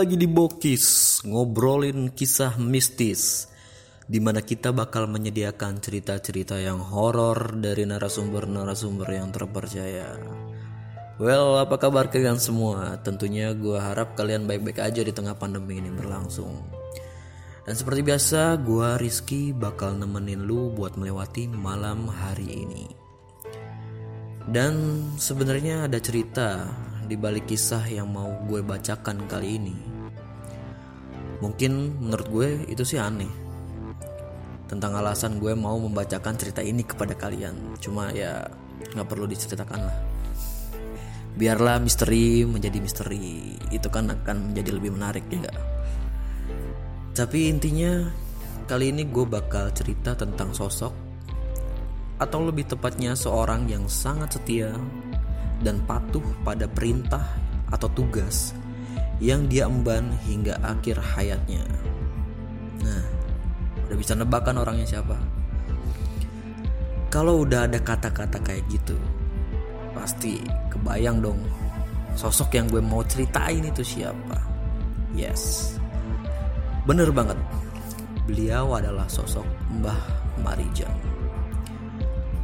Lagi di Bokis, ngobrolin kisah mistis di mana kita bakal menyediakan cerita-cerita yang horor dari narasumber-narasumber yang terpercaya. Well, apa kabar kalian semua? Tentunya gue harap kalian baik-baik aja di tengah pandemi ini berlangsung. Dan seperti biasa, gue Rizky bakal nemenin lu buat melewati malam hari ini. Dan sebenarnya ada cerita di balik kisah yang mau gue bacakan kali ini. Mungkin menurut gue itu sih aneh. Tentang alasan gue mau membacakan cerita ini kepada kalian. Cuma ya nggak perlu diceritakan lah. Biarlah misteri menjadi misteri. Itu kan akan menjadi lebih menarik ya gak? Tapi intinya kali ini gue bakal cerita tentang sosok atau lebih tepatnya seorang yang sangat setia dan patuh pada perintah atau tugas yang dia emban hingga akhir hayatnya. Nah, udah bisa nebakan orangnya siapa? Kalau udah ada kata-kata kayak gitu, pasti kebayang dong sosok yang gue mau ceritain itu siapa. Yes, bener banget. Beliau adalah sosok Mbah Marijan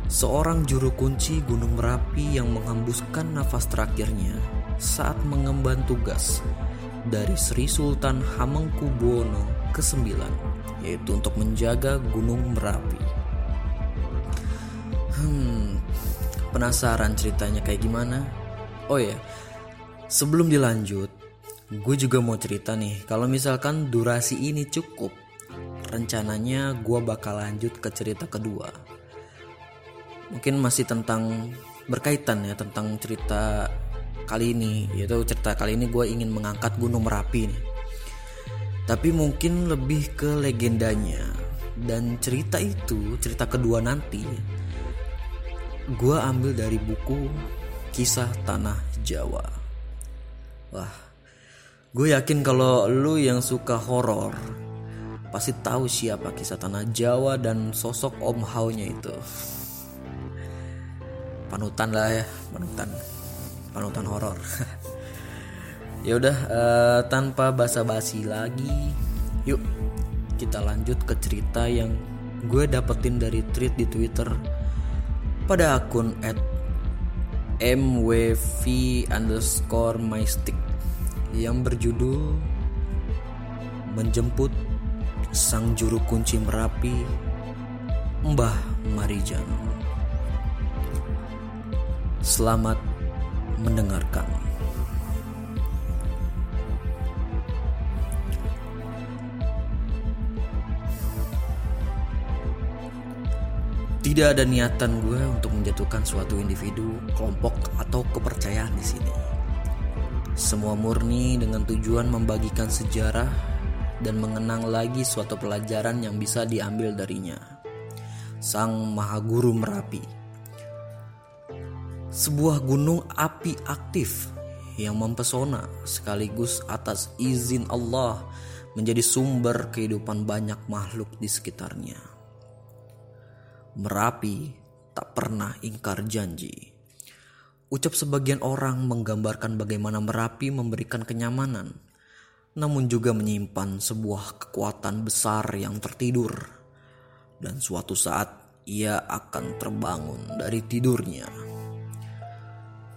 seorang juru kunci Gunung Merapi yang menghembuskan nafas terakhirnya saat mengemban tugas dari Sri Sultan Hamengkubuwono ke-9 yaitu untuk menjaga Gunung Merapi. Hmm, penasaran ceritanya kayak gimana? Oh ya, sebelum dilanjut, gue juga mau cerita nih. Kalau misalkan durasi ini cukup, rencananya gue bakal lanjut ke cerita kedua mungkin masih tentang berkaitan ya tentang cerita kali ini yaitu cerita kali ini gue ingin mengangkat Gunung Merapi nih tapi mungkin lebih ke legendanya dan cerita itu cerita kedua nanti gue ambil dari buku kisah tanah Jawa. Wah gue yakin kalau lu yang suka horor pasti tahu siapa kisah tanah Jawa dan sosok Om Haunya itu. Panutan lah ya panutan panutan horor ya udah uh, tanpa basa-basi lagi yuk kita lanjut ke cerita yang gue dapetin dari tweet di twitter pada akun at mwv mystick yang berjudul menjemput sang juru kunci merapi Mbah Marijan. Selamat mendengarkan. Tidak ada niatan gue untuk menjatuhkan suatu individu, kelompok, atau kepercayaan di sini. Semua murni dengan tujuan membagikan sejarah dan mengenang lagi suatu pelajaran yang bisa diambil darinya. Sang Maha Guru Merapi sebuah gunung api aktif yang mempesona sekaligus atas izin Allah menjadi sumber kehidupan banyak makhluk di sekitarnya. Merapi tak pernah ingkar janji. Ucap sebagian orang menggambarkan bagaimana Merapi memberikan kenyamanan, namun juga menyimpan sebuah kekuatan besar yang tertidur. Dan suatu saat ia akan terbangun dari tidurnya.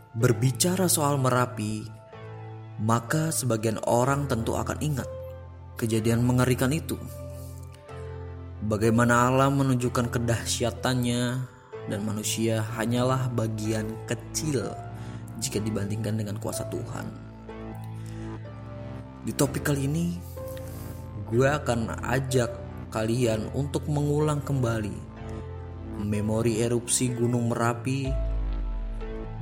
Berbicara soal Merapi, maka sebagian orang tentu akan ingat kejadian mengerikan itu. Bagaimana alam menunjukkan kedahsyatannya dan manusia hanyalah bagian kecil jika dibandingkan dengan kuasa Tuhan. Di topik kali ini, gue akan ajak kalian untuk mengulang kembali memori erupsi Gunung Merapi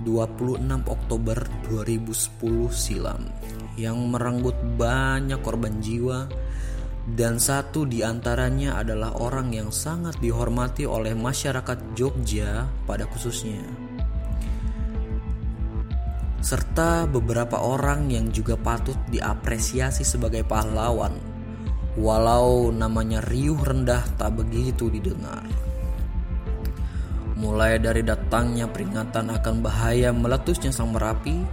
26 Oktober 2010 silam yang merenggut banyak korban jiwa dan satu di antaranya adalah orang yang sangat dihormati oleh masyarakat Jogja pada khususnya. Serta beberapa orang yang juga patut diapresiasi sebagai pahlawan walau namanya riuh rendah tak begitu didengar mulai dari datangnya peringatan akan bahaya meletusnya sang Merapi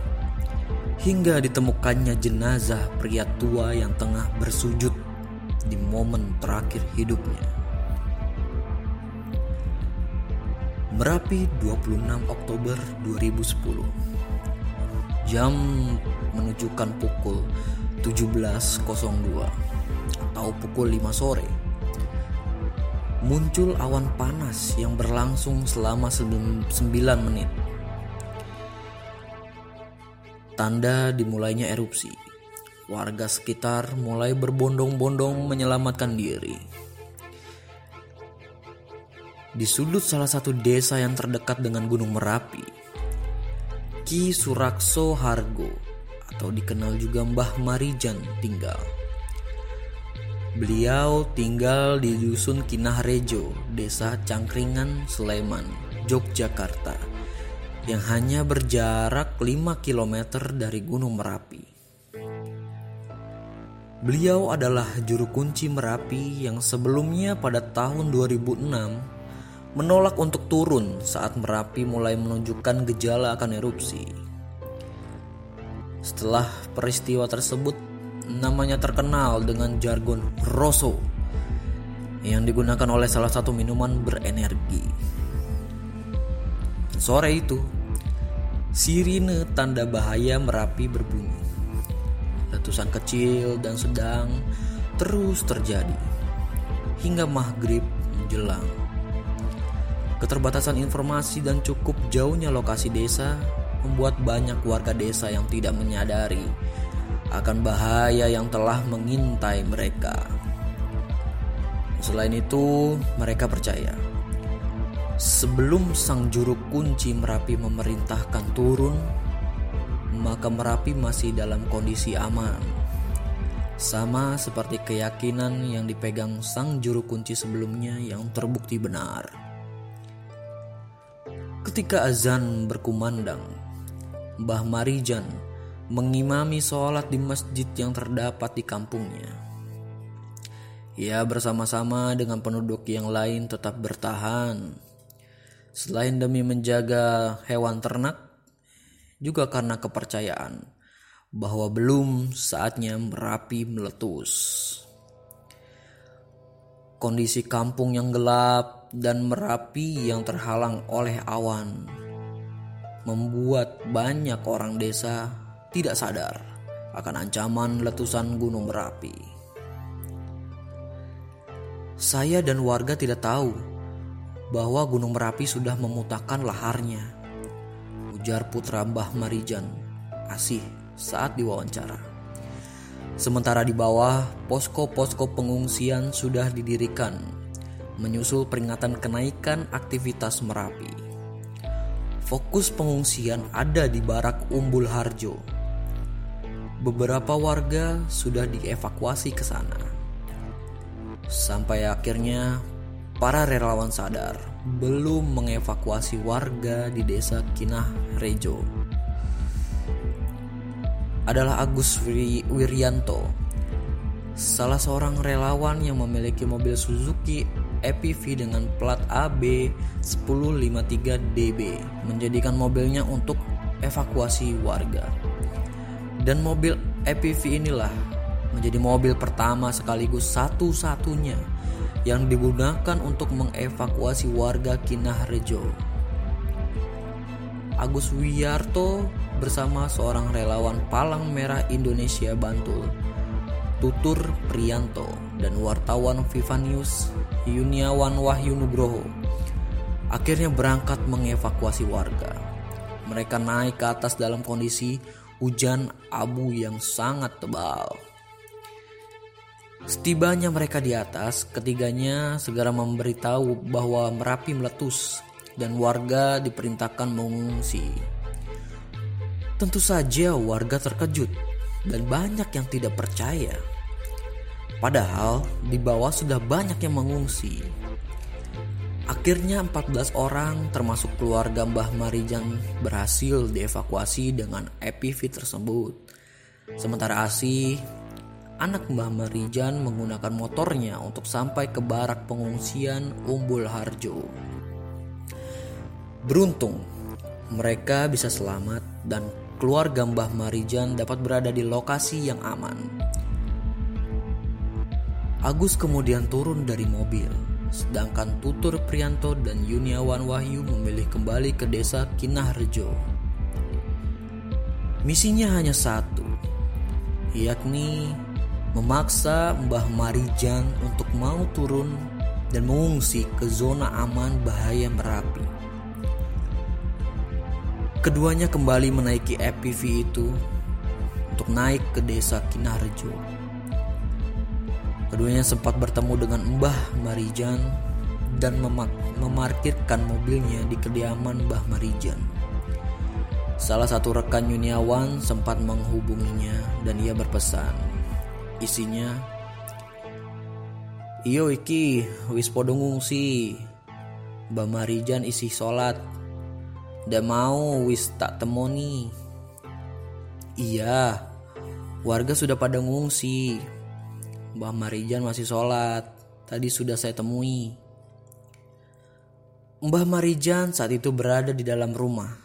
hingga ditemukannya jenazah pria tua yang tengah bersujud di momen terakhir hidupnya. Merapi 26 Oktober 2010 Jam menunjukkan pukul 17.02 atau pukul 5 sore Muncul awan panas yang berlangsung selama 9 menit Tanda dimulainya erupsi. Warga sekitar mulai berbondong-bondong menyelamatkan diri. Di sudut salah satu desa yang terdekat dengan Gunung Merapi, Ki Surakso Hargo atau dikenal juga Mbah Marijan tinggal. Beliau tinggal di dusun Kinah Rejo, desa Cangkringan, Sleman, Yogyakarta yang hanya berjarak 5 km dari Gunung Merapi. Beliau adalah juru kunci Merapi yang sebelumnya pada tahun 2006 menolak untuk turun saat Merapi mulai menunjukkan gejala akan erupsi. Setelah peristiwa tersebut, namanya terkenal dengan jargon Rosso yang digunakan oleh salah satu minuman berenergi. Sore itu, sirine tanda bahaya Merapi berbunyi. Letusan kecil dan sedang terus terjadi hingga maghrib menjelang. Keterbatasan informasi dan cukup jauhnya lokasi desa membuat banyak warga desa yang tidak menyadari akan bahaya yang telah mengintai mereka. Selain itu, mereka percaya Sebelum sang juru kunci Merapi memerintahkan turun, maka Merapi masih dalam kondisi aman. Sama seperti keyakinan yang dipegang sang juru kunci sebelumnya yang terbukti benar. Ketika azan berkumandang, Mbah Marijan mengimami sholat di masjid yang terdapat di kampungnya. Ia bersama-sama dengan penduduk yang lain tetap bertahan Selain demi menjaga hewan ternak, juga karena kepercayaan bahwa belum saatnya Merapi meletus. Kondisi kampung yang gelap dan Merapi yang terhalang oleh awan membuat banyak orang desa tidak sadar akan ancaman letusan Gunung Merapi. Saya dan warga tidak tahu bahwa Gunung Merapi sudah memutakan laharnya. Ujar putra Mbah Marijan, Asih saat diwawancara. Sementara di bawah, posko-posko pengungsian sudah didirikan, menyusul peringatan kenaikan aktivitas Merapi. Fokus pengungsian ada di Barak Umbul Harjo. Beberapa warga sudah dievakuasi ke sana. Sampai akhirnya para relawan sadar belum mengevakuasi warga di desa Kinah Rejo. Adalah Agus Wiryanto, salah seorang relawan yang memiliki mobil Suzuki EPV dengan plat AB 1053DB menjadikan mobilnya untuk evakuasi warga. Dan mobil EPV inilah menjadi mobil pertama sekaligus satu-satunya yang digunakan untuk mengevakuasi warga Kinah Rejo. Agus Wiyarto bersama seorang relawan Palang Merah Indonesia Bantul, Tutur Prianto, dan wartawan Viva News Yuniawan Wahyu Nugroho akhirnya berangkat mengevakuasi warga. Mereka naik ke atas dalam kondisi hujan abu yang sangat tebal. Setibanya mereka di atas, ketiganya segera memberitahu bahwa Merapi meletus dan warga diperintahkan mengungsi. Tentu saja warga terkejut dan banyak yang tidak percaya. Padahal di bawah sudah banyak yang mengungsi. Akhirnya 14 orang termasuk keluarga Mbah Marijan berhasil dievakuasi dengan EPV tersebut. Sementara Asi anak Mbah Marijan menggunakan motornya untuk sampai ke barak pengungsian Umbul Harjo. Beruntung, mereka bisa selamat dan keluarga Mbah Marijan dapat berada di lokasi yang aman. Agus kemudian turun dari mobil, sedangkan Tutur Prianto dan Yuniawan Wahyu memilih kembali ke desa Kinahrejo. Misinya hanya satu, yakni memaksa Mbah Marijan untuk mau turun dan mengungsi ke zona aman bahaya Merapi. Keduanya kembali menaiki EPV itu untuk naik ke desa Kinarjo. Keduanya sempat bertemu dengan Mbah Marijan dan memarkirkan mobilnya di kediaman Mbah Marijan. Salah satu rekan Yuniawan sempat menghubunginya dan ia berpesan. Isinya, Iyo iki wis podo ngungsi. Mbah Marijan isi sholat. Dan mau wis tak temoni. Iya, warga sudah pada ngungsi. Mbah Marijan masih sholat. Tadi sudah saya temui. Mbah Marijan saat itu berada di dalam rumah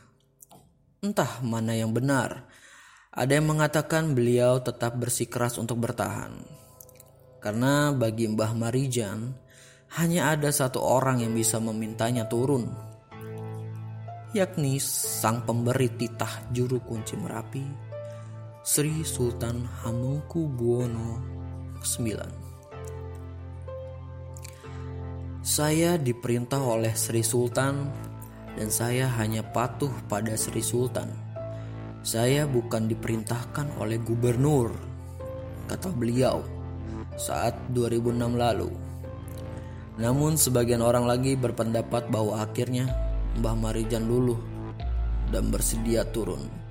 Entah mana yang benar. Ada yang mengatakan beliau tetap bersikeras untuk bertahan. Karena bagi Mbah Marijan, hanya ada satu orang yang bisa memintanya turun. Yakni sang pemberi titah juru kunci Merapi, Sri Sultan Hamengkubuwono IX. Saya diperintah oleh Sri Sultan dan saya hanya patuh pada Sri Sultan. Saya bukan diperintahkan oleh gubernur, kata beliau saat 2006 lalu. Namun sebagian orang lagi berpendapat bahwa akhirnya Mbah Marijan luluh dan bersedia turun.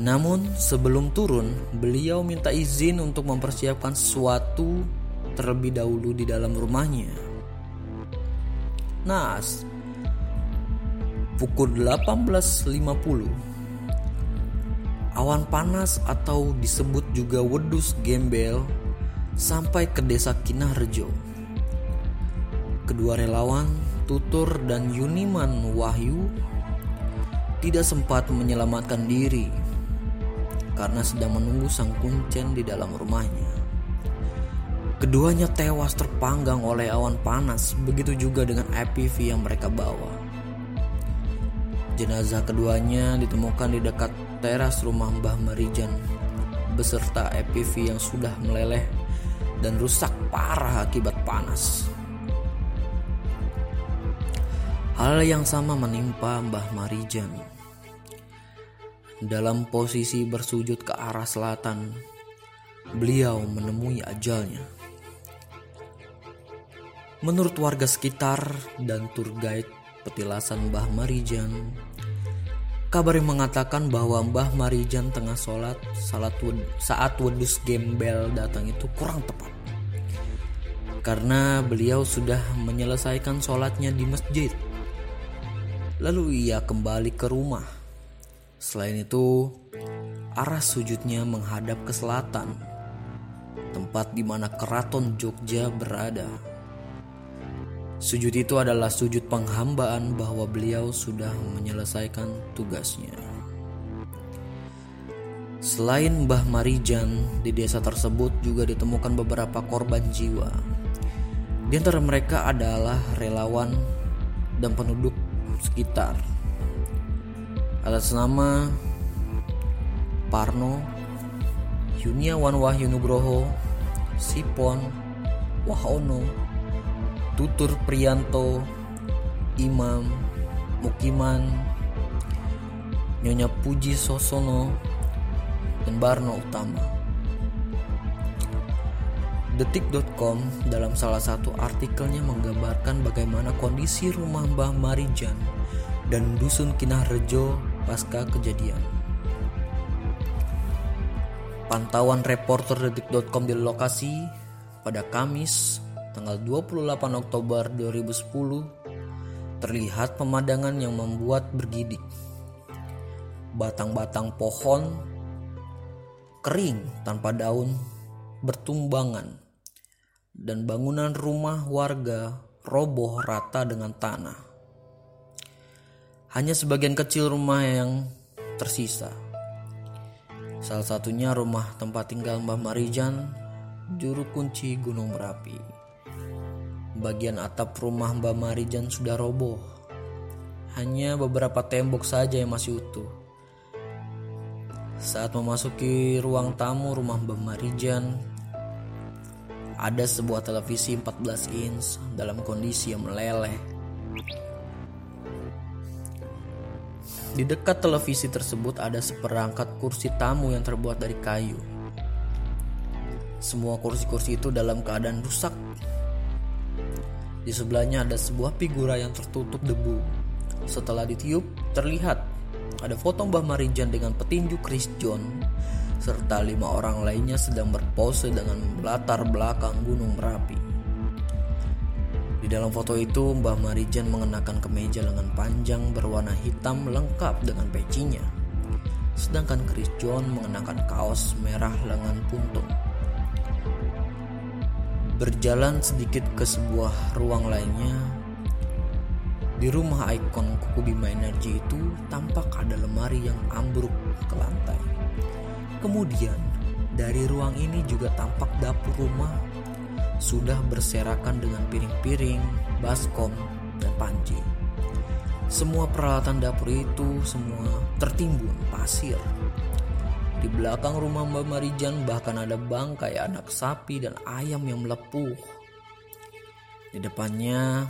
Namun sebelum turun, beliau minta izin untuk mempersiapkan sesuatu terlebih dahulu di dalam rumahnya. Nas, pukul 18.50 awan panas atau disebut juga wedus gembel sampai ke desa Kinarjo. Kedua relawan, Tutur dan Yuniman Wahyu tidak sempat menyelamatkan diri karena sedang menunggu sang kuncen di dalam rumahnya. Keduanya tewas terpanggang oleh awan panas, begitu juga dengan EPV yang mereka bawa. Jenazah keduanya ditemukan di dekat teras rumah Mbah Marijan beserta EPV yang sudah meleleh dan rusak parah akibat panas. Hal yang sama menimpa Mbah Marijan. Dalam posisi bersujud ke arah selatan, beliau menemui ajalnya. Menurut warga sekitar dan tour guide petilasan Mbah Marijan, Kabar yang mengatakan bahwa Mbah Marijan tengah sholat salat saat wedus gembel datang itu kurang tepat. Karena beliau sudah menyelesaikan sholatnya di masjid. Lalu ia kembali ke rumah. Selain itu, arah sujudnya menghadap ke selatan, tempat di mana keraton Jogja berada. Sujud itu adalah sujud penghambaan bahwa beliau sudah menyelesaikan tugasnya. Selain Mbah Marijan, di desa tersebut juga ditemukan beberapa korban jiwa. Di antara mereka adalah relawan dan penduduk sekitar. Atas nama Parno, Yuniawan Wahyu Nugroho, Sipon, Wahono, Tutur Prianto, Imam, Mukiman, Nyonya Puji Sosono, dan Barno Utama. Detik.com dalam salah satu artikelnya menggambarkan bagaimana kondisi rumah Mbah Marijan dan Dusun Kinarrejo pasca kejadian. Pantauan reporter detik.com di lokasi pada Kamis tanggal 28 Oktober 2010 terlihat pemandangan yang membuat bergidik. Batang-batang pohon kering tanpa daun bertumbangan dan bangunan rumah warga roboh rata dengan tanah. Hanya sebagian kecil rumah yang tersisa. Salah satunya rumah tempat tinggal Mbah Marijan, juru kunci Gunung Merapi. Bagian atap rumah Mbah Marijan sudah roboh. Hanya beberapa tembok saja yang masih utuh. Saat memasuki ruang tamu rumah Mbah Marijan, ada sebuah televisi 14 inch dalam kondisi yang meleleh. Di dekat televisi tersebut ada seperangkat kursi tamu yang terbuat dari kayu. Semua kursi-kursi itu dalam keadaan rusak. Di sebelahnya ada sebuah figura yang tertutup debu. Setelah ditiup, terlihat ada foto Mbah Marijan dengan petinju Chris John serta lima orang lainnya sedang berpose dengan latar belakang Gunung Merapi. Di dalam foto itu, Mbah Marijan mengenakan kemeja lengan panjang berwarna hitam lengkap dengan pecinya. Sedangkan Chris John mengenakan kaos merah lengan puntung. Berjalan sedikit ke sebuah ruang lainnya, di rumah ikon Kuku Bima Energy itu tampak ada lemari yang ambruk ke lantai. Kemudian, dari ruang ini juga tampak dapur rumah sudah berserakan dengan piring-piring, baskom, dan panci. Semua peralatan dapur itu semua tertimbun pasir. Di belakang rumah Mbak Marijan bahkan ada bangkai anak sapi dan ayam yang melepuh. Di depannya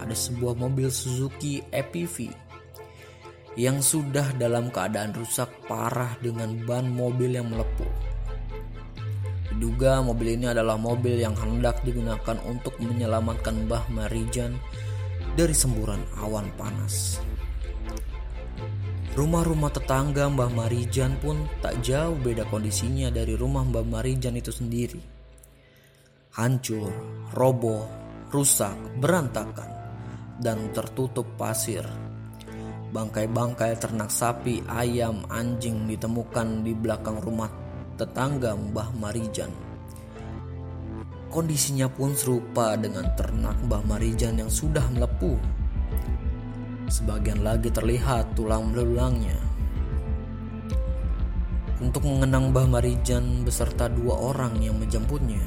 ada sebuah mobil Suzuki EPV yang sudah dalam keadaan rusak parah dengan ban mobil yang melepuh. Diduga mobil ini adalah mobil yang hendak digunakan untuk menyelamatkan Mbah Marijan dari semburan awan panas. Rumah-rumah tetangga Mbah Marijan pun tak jauh beda kondisinya dari rumah Mbah Marijan itu sendiri. Hancur, roboh, rusak, berantakan, dan tertutup pasir Bangkai-bangkai ternak sapi, ayam, anjing ditemukan di belakang rumah tetangga Mbah Marijan. Kondisinya pun serupa dengan ternak Mbah Marijan yang sudah melepuh. Sebagian lagi terlihat tulang belulangnya. Untuk mengenang Mbah Marijan beserta dua orang yang menjemputnya,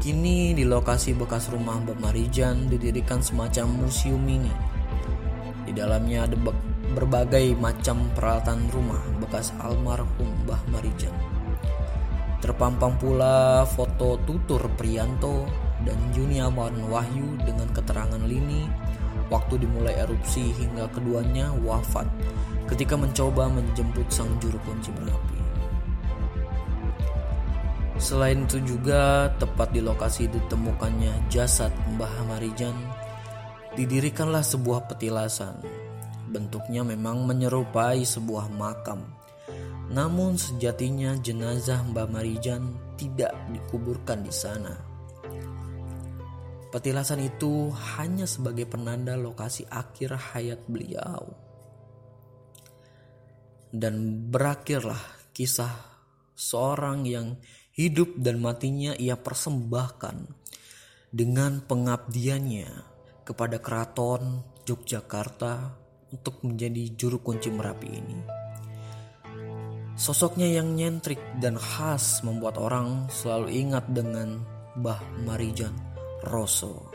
kini di lokasi bekas rumah Mbah Marijan didirikan semacam museum ini di dalamnya ada berbagai macam peralatan rumah bekas almarhum Mbah Marijan. Terpampang pula foto tutur Prianto dan Juniawan Wahyu dengan keterangan lini waktu dimulai erupsi hingga keduanya wafat ketika mencoba menjemput sang juru kunci berapi. Selain itu juga tepat di lokasi ditemukannya jasad Mbah Marijan didirikanlah sebuah petilasan. Bentuknya memang menyerupai sebuah makam. Namun sejatinya jenazah Mbah Marijan tidak dikuburkan di sana. Petilasan itu hanya sebagai penanda lokasi akhir hayat beliau. Dan berakhirlah kisah seorang yang hidup dan matinya ia persembahkan dengan pengabdiannya kepada keraton Yogyakarta untuk menjadi juru kunci Merapi ini. Sosoknya yang nyentrik dan khas membuat orang selalu ingat dengan Mbah Marijan Rosso.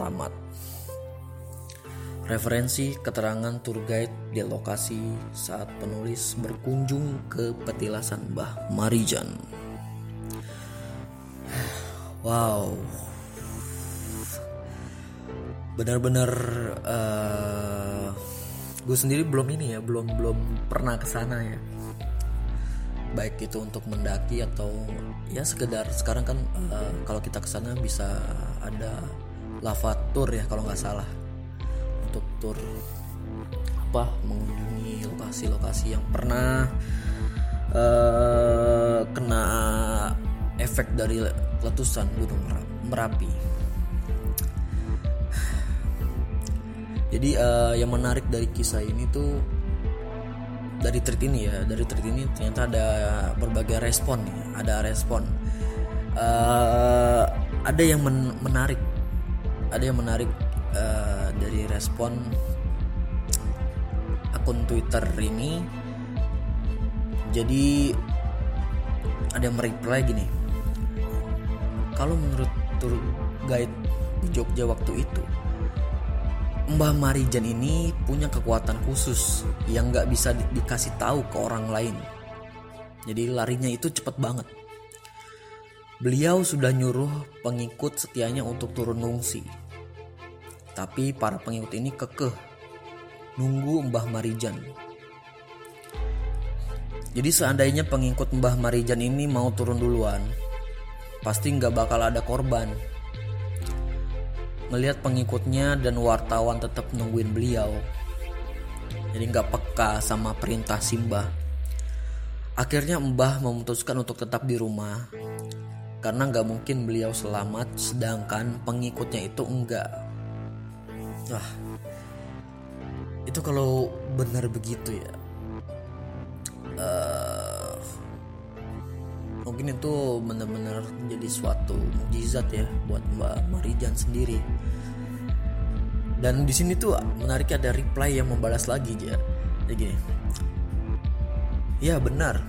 Tamat. Referensi keterangan tour guide di lokasi saat penulis berkunjung ke petilasan Mbah Marijan. Wow, benar-benar uh, gue sendiri belum ini ya belum belum pernah ke sana ya. Baik itu untuk mendaki atau ya sekedar sekarang kan uh, kalau kita ke sana bisa ada lava tour ya kalau nggak salah. Untuk tour apa mengunjungi lokasi-lokasi yang pernah uh, kena efek dari letusan gunung merapi jadi uh, yang menarik dari kisah ini tuh dari tweet ini ya dari tweet ini ternyata ada berbagai respon ya ada respon. Uh, ada yang men menarik ada yang menarik uh, dari respon akun Twitter ini. Jadi ada yang mereply gini kalau menurut tur guide di Jogja waktu itu Mbah Marijan ini punya kekuatan khusus yang nggak bisa di dikasih tahu ke orang lain jadi larinya itu cepet banget Beliau sudah nyuruh pengikut setianya untuk turun ngungsi. Tapi para pengikut ini kekeh nunggu Mbah Marijan. Jadi seandainya pengikut Mbah Marijan ini mau turun duluan, pasti nggak bakal ada korban. Melihat pengikutnya dan wartawan tetap nungguin beliau, jadi nggak peka sama perintah Simbah. Akhirnya Mbah memutuskan untuk tetap di rumah. Karena nggak mungkin beliau selamat sedangkan pengikutnya itu enggak. Wah itu kalau benar begitu ya. Uh, mungkin itu benar-benar jadi suatu mujizat ya buat Mbak Marijan sendiri. Dan di sini tuh menarik ada reply yang membalas lagi ya. Kayak gini. Ya benar.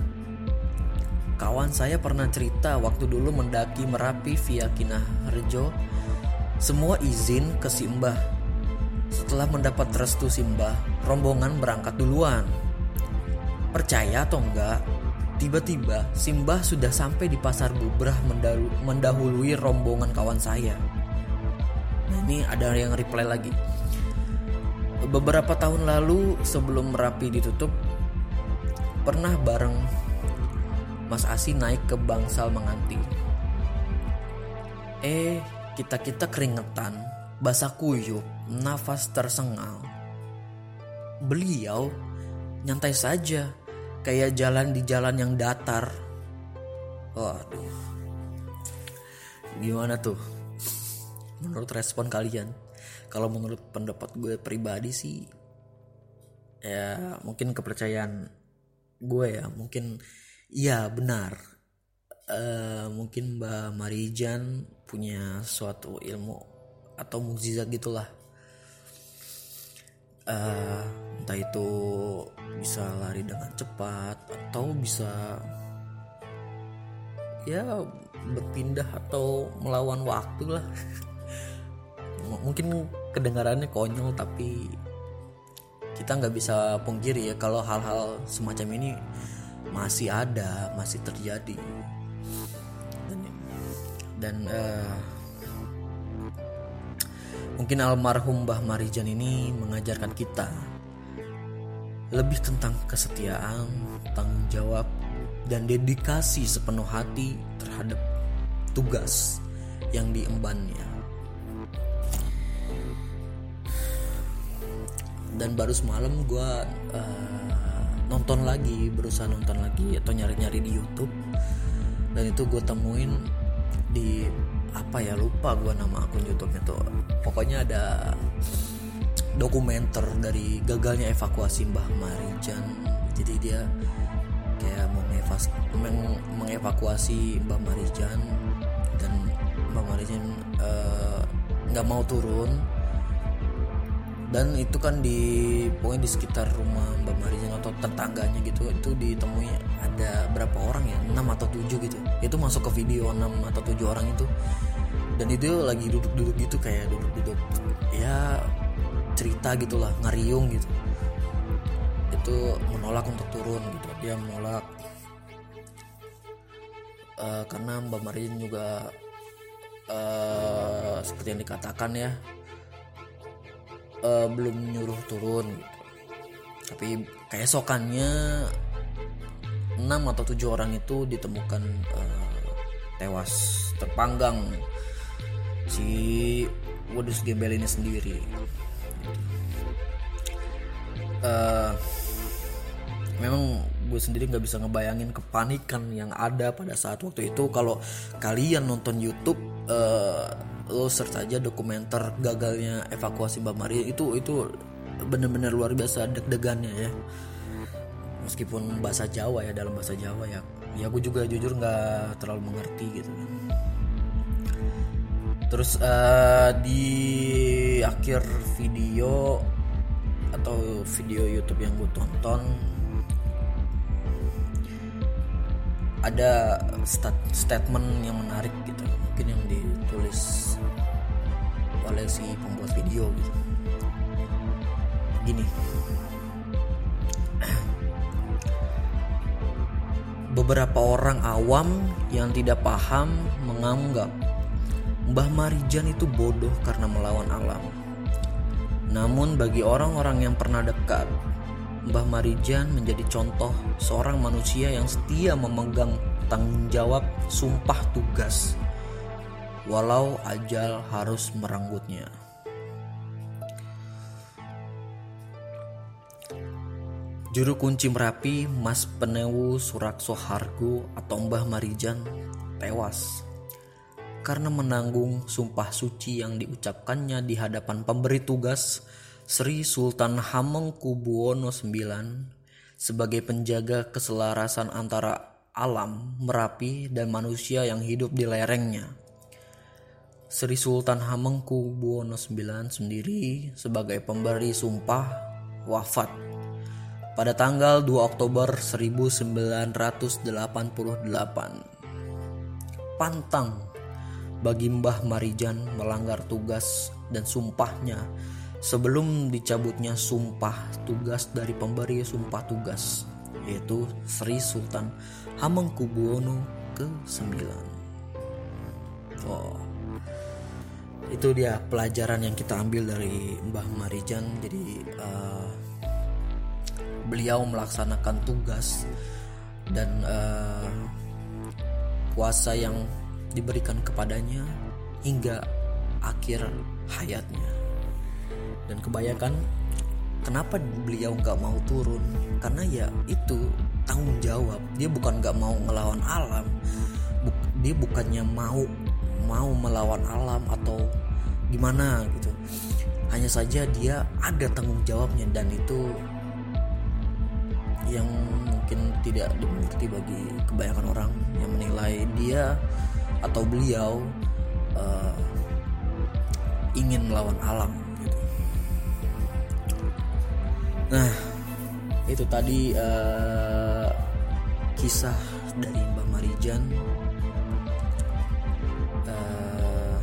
Kawan saya pernah cerita waktu dulu mendaki Merapi via Kinaharjo, semua izin ke Simbah. Setelah mendapat restu Simbah, rombongan berangkat duluan. Percaya atau enggak, tiba-tiba Simbah sudah sampai di pasar Bubrah mendahului rombongan kawan saya. Nah ini ada yang reply lagi. Beberapa tahun lalu sebelum Merapi ditutup, pernah bareng Mas Asi naik ke bangsal menganti. Eh, kita-kita keringetan, basah kuyup, nafas tersengal. Beliau nyantai saja, kayak jalan di jalan yang datar. Waduh. Gimana tuh? Menurut respon kalian? Kalau menurut pendapat gue pribadi sih ya mungkin kepercayaan gue ya mungkin Iya benar. Uh, mungkin Mbak Marijan punya suatu ilmu atau mukjizat gitulah. Uh, entah itu bisa lari dengan cepat atau bisa ya berpindah atau melawan waktu lah. Mungkin kedengarannya konyol tapi kita nggak bisa pungkiri ya kalau hal-hal semacam ini masih ada masih terjadi dan dan uh, mungkin almarhum Mbah Marijan ini mengajarkan kita lebih tentang kesetiaan tanggung jawab dan dedikasi sepenuh hati terhadap tugas yang diembannya. Dan baru semalam gue uh, nonton lagi berusaha nonton lagi atau nyari-nyari di YouTube. Dan itu gue temuin di apa ya lupa gue nama akun YouTube-nya tuh. Pokoknya ada dokumenter dari gagalnya evakuasi Mbah Marijan. Jadi dia kayak meng mengevakuasi Mbah Marijan dan Mbah Marijan eh, nggak uh, mau turun. Dan itu kan di pokoknya di sekitar rumah Mbak Marijan atau tetangganya gitu itu ditemui ada berapa orang ya? 6 atau 7 gitu. Itu masuk ke video 6 atau 7 orang itu. Dan itu lagi duduk-duduk gitu kayak duduk-duduk. Ya cerita gitulah ngariung gitu. Itu menolak untuk turun gitu. Dia menolak. Uh, karena Mbak Marijan juga uh, seperti yang dikatakan ya uh, belum nyuruh turun gitu. tapi keesokannya 6 atau 7 orang itu ditemukan uh, tewas terpanggang si Wadus Gembel ini sendiri uh, memang gue sendiri nggak bisa ngebayangin kepanikan yang ada pada saat waktu itu. Kalau kalian nonton YouTube uh, lo search aja dokumenter gagalnya evakuasi Mbak Maria. Itu itu bener-bener luar biasa deg-degannya ya. Meskipun bahasa Jawa ya dalam bahasa Jawa ya. Ya gue juga jujur nggak terlalu mengerti gitu terus uh, di akhir video atau video YouTube yang gue tonton ada stat statement yang menarik gitu mungkin yang ditulis oleh si pembuat video gitu. Gini. Beberapa orang awam yang tidak paham menganggap Mbah Marijan itu bodoh karena melawan alam. Namun bagi orang-orang yang pernah dekat, Mbah Marijan menjadi contoh seorang manusia yang setia memegang tanggung jawab sumpah tugas walau ajal harus merenggutnya. Juru kunci Merapi Mas Penewu Surakso Hargo atau Mbah Marijan tewas karena menanggung sumpah suci yang diucapkannya di hadapan pemberi tugas Sri Sultan Hamengkubuwono IX sebagai penjaga keselarasan antara alam, Merapi, dan manusia yang hidup di lerengnya. Sri Sultan Hamengkubuwono IX sendiri sebagai pemberi sumpah wafat pada tanggal 2 Oktober 1988. Pantang bagi Mbah Marijan melanggar tugas dan sumpahnya sebelum dicabutnya sumpah tugas dari pemberi sumpah tugas yaitu Sri Sultan Hamengkubuwono ke-9. Oh. Itu dia pelajaran yang kita ambil dari Mbah Marijan jadi uh, beliau melaksanakan tugas dan uh, kuasa yang diberikan kepadanya hingga akhir hayatnya. Dan kebanyakan kenapa beliau nggak mau turun? Karena ya itu tanggung jawab. Dia bukan nggak mau ngelawan alam, dia bukannya mau mau melawan alam atau gimana gitu. Hanya saja dia ada tanggung jawabnya dan itu yang mungkin tidak dimengerti bagi kebanyakan orang yang menilai dia atau beliau uh, ingin melawan alam gitu. Nah, itu tadi uh, kisah dari Mbak Marijan uh,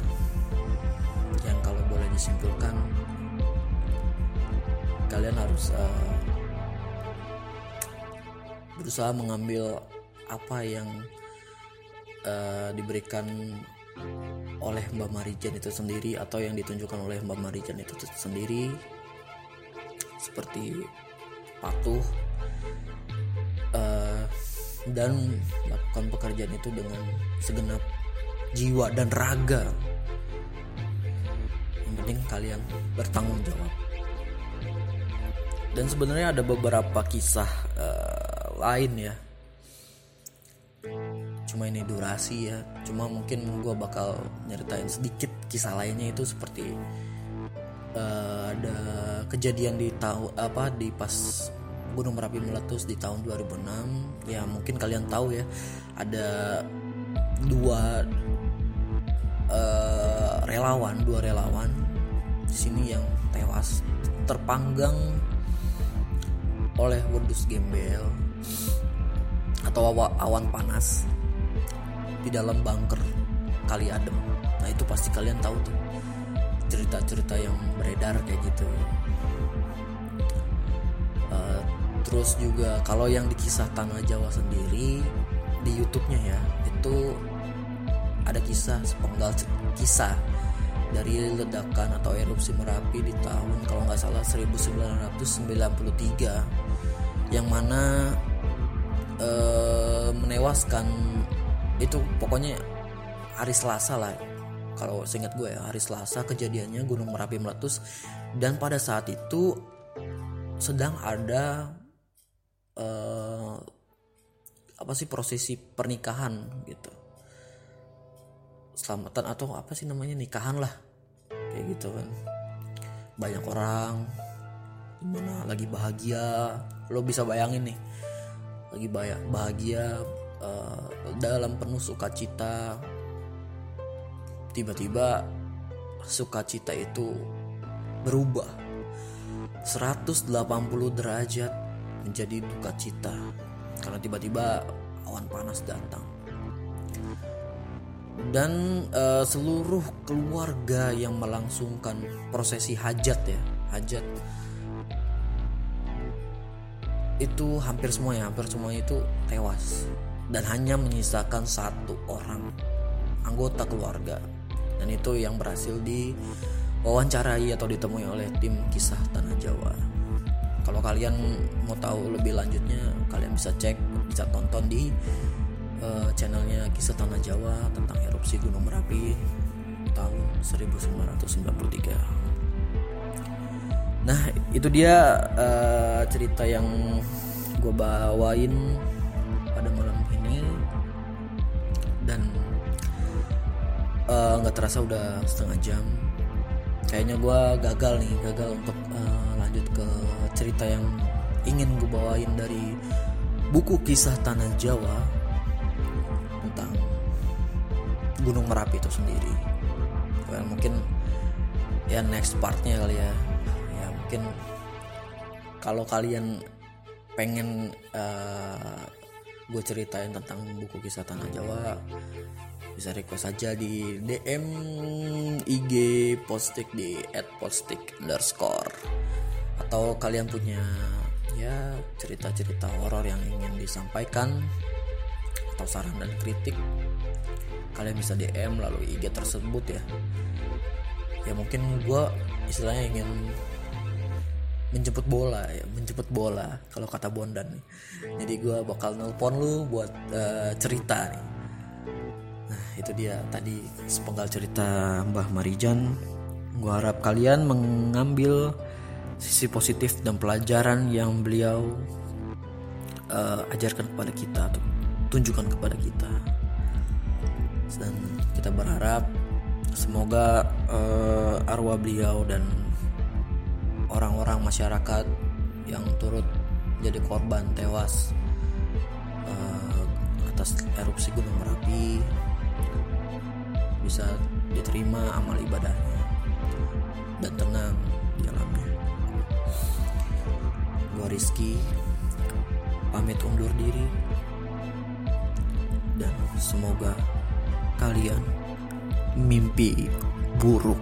yang kalau boleh disimpulkan kalian harus uh, berusaha mengambil apa yang uh, diberikan oleh Mbak Marijan itu sendiri atau yang ditunjukkan oleh Mbak Marijan itu sendiri seperti patuh uh, dan melakukan pekerjaan itu dengan segenap jiwa dan raga. Yang penting kalian bertanggung jawab. Dan sebenarnya ada beberapa kisah uh, lain ya cuma ini durasi ya. Cuma mungkin gue bakal nyeritain sedikit kisah lainnya itu seperti uh, ada kejadian di tahun apa di pas Gunung Merapi meletus di tahun 2006 ya mungkin kalian tahu ya ada dua uh, relawan dua relawan di sini yang tewas terpanggang oleh wedus gembel atau awan panas di dalam bunker kali adem nah itu pasti kalian tahu tuh. Cerita-cerita yang beredar kayak gitu. Uh, terus juga kalau yang di kisah tanah Jawa sendiri di YouTube-nya ya itu ada kisah sepenggal kisah dari ledakan atau erupsi Merapi di tahun kalau nggak salah 1993 yang mana uh, menewaskan itu pokoknya hari Selasa lah kalau seingat gue ya hari Selasa kejadiannya Gunung Merapi meletus. Dan pada saat itu sedang ada uh, apa sih prosesi pernikahan gitu. Selamatan atau apa sih namanya nikahan lah kayak gitu kan. Banyak orang gimana lagi bahagia. Lo bisa bayangin nih lagi bahagia uh, dalam penuh sukacita tiba-tiba sukacita itu berubah. 180 derajat menjadi duka cita karena tiba-tiba awan panas datang. Dan uh, seluruh keluarga yang melangsungkan prosesi hajat ya hajat itu hampir semuanya hampir semuanya itu tewas dan hanya menyisakan satu orang anggota keluarga. Dan itu yang berhasil diwawancarai atau ditemui oleh tim kisah tanah Jawa. Kalau kalian mau tahu lebih lanjutnya kalian bisa cek bisa tonton di uh, channelnya kisah tanah Jawa tentang erupsi Gunung Merapi tahun 1993 nah itu dia uh, cerita yang gue bawain nggak uh, terasa udah setengah jam kayaknya gue gagal nih gagal untuk uh, lanjut ke cerita yang ingin gue bawain dari buku kisah tanah Jawa tentang Gunung Merapi itu sendiri. Well, mungkin ya next partnya kali ya. Ya mungkin kalau kalian pengen uh, gue ceritain tentang buku kisah tanah Jawa bisa request saja di DM IG postik di @postik underscore. Atau kalian punya ya cerita-cerita horor yang ingin disampaikan atau saran dan kritik kalian bisa DM lalu IG tersebut ya. Ya mungkin gue istilahnya ingin menjemput bola ya menjemput bola kalau kata Bondan jadi gue bakal nelpon lu buat uh, cerita nih nah itu dia tadi sepenggal cerita Mbah Marijan. Gue harap kalian mengambil sisi positif dan pelajaran yang beliau uh, ajarkan kepada kita atau tunjukkan kepada kita. Dan kita berharap semoga uh, arwah beliau dan orang-orang masyarakat yang turut jadi korban tewas uh, atas erupsi Gunung Merapi bisa diterima amal ibadahnya dan tenang di dalamnya. Gua Rizky pamit undur diri dan semoga kalian mimpi buruk